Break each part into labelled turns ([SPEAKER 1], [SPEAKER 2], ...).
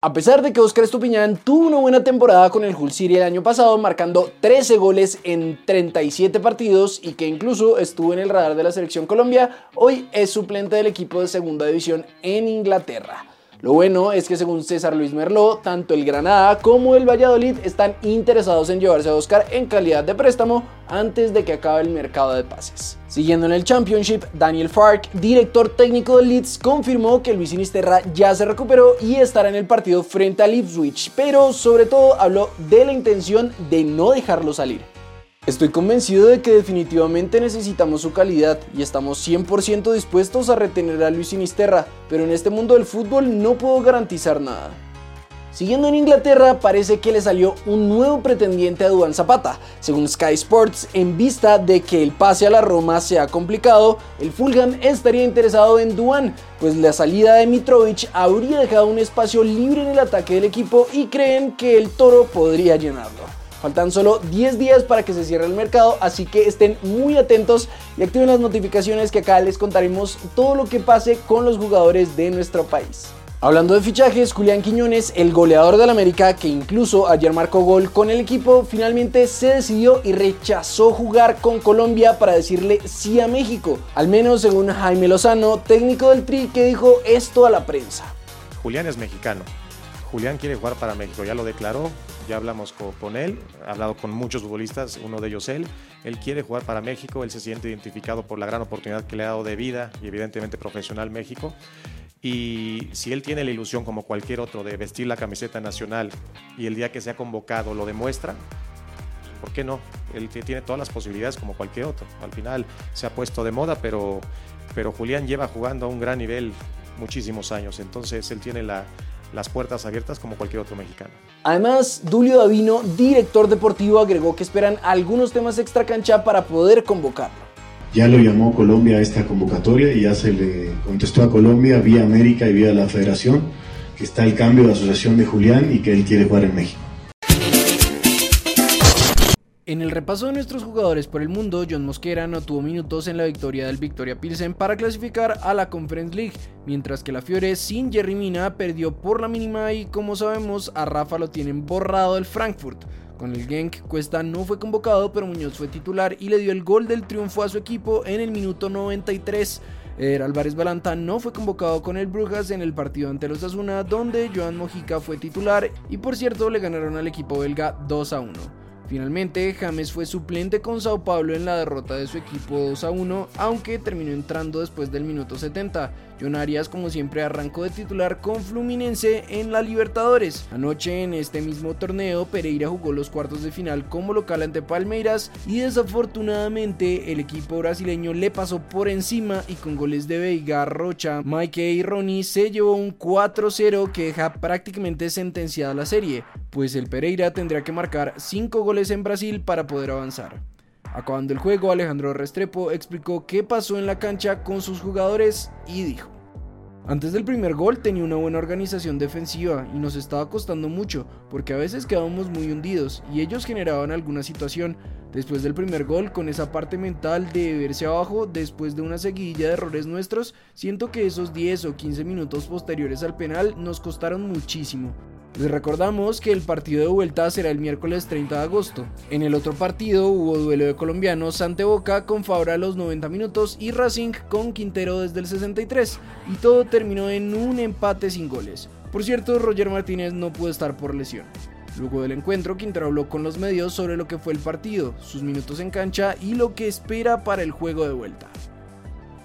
[SPEAKER 1] A pesar de que Oscar Estupiñán tuvo una buena temporada con el Hull City el año pasado, marcando 13 goles en 37 partidos y que incluso estuvo en el radar de la selección Colombia, hoy es suplente del equipo de segunda división en Inglaterra. Lo bueno es que según César Luis Merló, tanto el Granada como el Valladolid están interesados en llevarse a Oscar en calidad de préstamo antes de que acabe el mercado de pases. Siguiendo en el Championship, Daniel Fark, director técnico del Leeds, confirmó que Luis Sinisterra ya se recuperó y estará en el partido frente al Ipswich, pero sobre todo habló de la intención de no dejarlo salir. Estoy convencido de que definitivamente necesitamos su calidad y estamos 100% dispuestos a retener a Luis Sinisterra, pero en este mundo del fútbol no puedo garantizar nada. Siguiendo en Inglaterra, parece que le salió un nuevo pretendiente a Duan Zapata. Según Sky Sports, en vista de que el pase a la Roma sea complicado, el Fulham estaría interesado en Duan, pues la salida de Mitrovic habría dejado un espacio libre en el ataque del equipo y creen que el toro podría llenarlo. Faltan solo 10 días para que se cierre el mercado, así que estén muy atentos y activen las notificaciones que acá les contaremos todo lo que pase con los jugadores de nuestro país. Hablando de fichajes, Julián Quiñones, el goleador del América, que incluso ayer marcó gol con el equipo, finalmente se decidió y rechazó jugar con Colombia para decirle sí a México. Al menos según Jaime Lozano, técnico del Tri, que dijo esto a la prensa.
[SPEAKER 2] Julián es mexicano. Julián quiere jugar para México, ya lo declaró, ya hablamos con, él, ha hablado con muchos futbolistas, uno de ellos él. Él quiere jugar para México, él se siente identificado por la gran oportunidad que le ha dado de vida y evidentemente profesional México. Y si él tiene la ilusión como cualquier otro de vestir la camiseta nacional y el día que se ha convocado lo demuestra, ¿por qué no? Él tiene todas las posibilidades como cualquier otro. Al final se ha puesto de moda, pero, pero Julián lleva jugando a un gran nivel muchísimos años, entonces él tiene la, las puertas abiertas como cualquier otro mexicano.
[SPEAKER 1] Además, Dulio Davino, director deportivo, agregó que esperan algunos temas extra cancha para poder convocarlo.
[SPEAKER 3] Ya lo llamó Colombia a esta convocatoria y ya se le contestó a Colombia vía América y vía la Federación que está el cambio de asociación de Julián y que él quiere jugar en México.
[SPEAKER 1] En el repaso de nuestros jugadores por el mundo, John Mosquera no tuvo minutos en la victoria del Victoria Pilsen para clasificar a la Conference League, mientras que la Fiore sin Jerry Mina perdió por la mínima y como sabemos a Rafa lo tienen borrado del Frankfurt. Con el Genk, Cuesta no fue convocado, pero Muñoz fue titular y le dio el gol del triunfo a su equipo en el minuto 93. Eder Álvarez Balanta no fue convocado con el Brujas en el partido ante los Asuna, donde Joan Mojica fue titular y por cierto le ganaron al equipo belga 2 a 1. Finalmente, James fue suplente con Sao Paulo en la derrota de su equipo 2 a 1, aunque terminó entrando después del minuto 70. John Arias, como siempre, arrancó de titular con Fluminense en la Libertadores. Anoche, en este mismo torneo, Pereira jugó los cuartos de final como local ante Palmeiras y desafortunadamente el equipo brasileño le pasó por encima y con goles de Veiga, Rocha, Mike y Ronnie se llevó un 4-0 que deja prácticamente sentenciada la serie, pues el Pereira tendrá que marcar 5 goles en Brasil para poder avanzar. Acabando el juego, Alejandro Restrepo explicó qué pasó en la cancha con sus jugadores y dijo. Antes del primer gol tenía una buena organización defensiva y nos estaba costando mucho porque a veces quedábamos muy hundidos y ellos generaban alguna situación. Después del primer gol, con esa parte mental de verse abajo después de una seguidilla de errores nuestros, siento que esos 10 o 15 minutos posteriores al penal nos costaron muchísimo. Les recordamos que el partido de vuelta será el miércoles 30 de agosto. En el otro partido hubo duelo de colombianos ante Boca con Fabra a los 90 minutos y Racing con Quintero desde el 63 y todo terminó en un empate sin goles. Por cierto, Roger Martínez no pudo estar por lesión. Luego del encuentro, Quintero habló con los medios sobre lo que fue el partido, sus minutos en cancha y lo que espera para el juego de vuelta.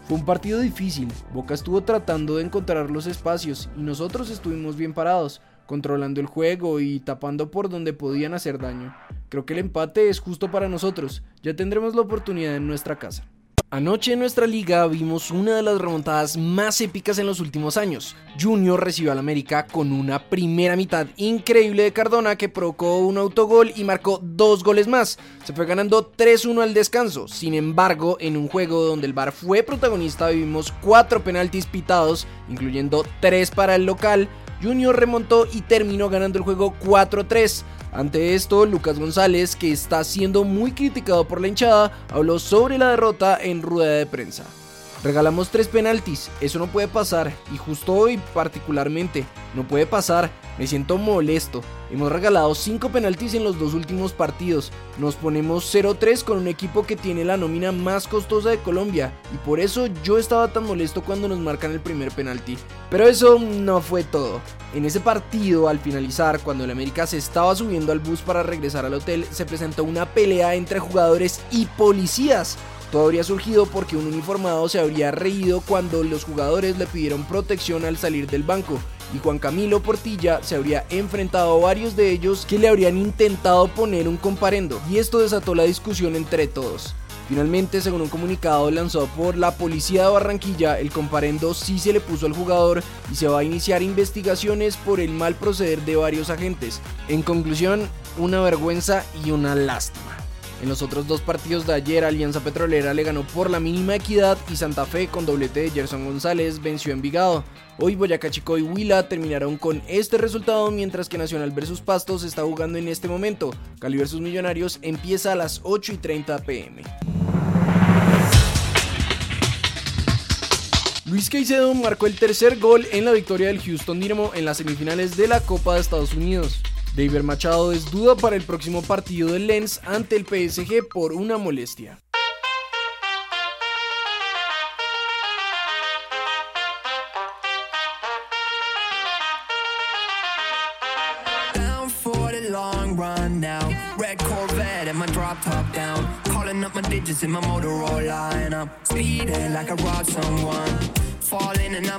[SPEAKER 1] Fue un partido difícil, Boca estuvo tratando de encontrar los espacios y nosotros estuvimos bien parados, controlando el juego y tapando por donde podían hacer daño. Creo que el empate es justo para nosotros, ya tendremos la oportunidad en nuestra casa. Anoche en nuestra liga vimos una de las remontadas más épicas en los últimos años. Junior recibió al América con una primera mitad increíble de Cardona que provocó un autogol y marcó dos goles más. Se fue ganando 3-1 al descanso. Sin embargo, en un juego donde el Bar fue protagonista vimos cuatro penaltis pitados, incluyendo tres para el local, Junior remontó y terminó ganando el juego 4-3. Ante esto, Lucas González, que está siendo muy criticado por la hinchada, habló sobre la derrota en rueda de prensa. Regalamos tres penaltis, eso no puede pasar, y justo hoy particularmente, no puede pasar, me siento molesto. Hemos regalado 5 penaltis en los dos últimos partidos, nos ponemos 0-3 con un equipo que tiene la nómina más costosa de Colombia, y por eso yo estaba tan molesto cuando nos marcan el primer penalti. Pero eso no fue todo. En ese partido, al finalizar, cuando el América se estaba subiendo al bus para regresar al hotel, se presentó una pelea entre jugadores y policías. Todo habría surgido porque un uniformado se habría reído cuando los jugadores le pidieron protección al salir del banco y Juan Camilo Portilla se habría enfrentado a varios de ellos que le habrían intentado poner un comparendo y esto desató la discusión entre todos. Finalmente, según un comunicado lanzado por la policía de Barranquilla, el comparendo sí se le puso al jugador y se va a iniciar investigaciones por el mal proceder de varios agentes. En conclusión, una vergüenza y una lástima. En los otros dos partidos de ayer, Alianza Petrolera le ganó por la mínima equidad y Santa Fe con doblete de Gerson González venció en Envigado. Hoy Boyacá Chico y Huila terminaron con este resultado mientras que Nacional vs Pastos está jugando en este momento. Cali vs Millonarios empieza a las 8 y 30 pm. Luis Caicedo marcó el tercer gol en la victoria del Houston Dynamo en las semifinales de la Copa de Estados Unidos. David Machado es duda para el próximo partido del Lens ante el PSG por una molestia. Up my digits in my Motorola and I'm speeding like I robbed someone. Falling and I'm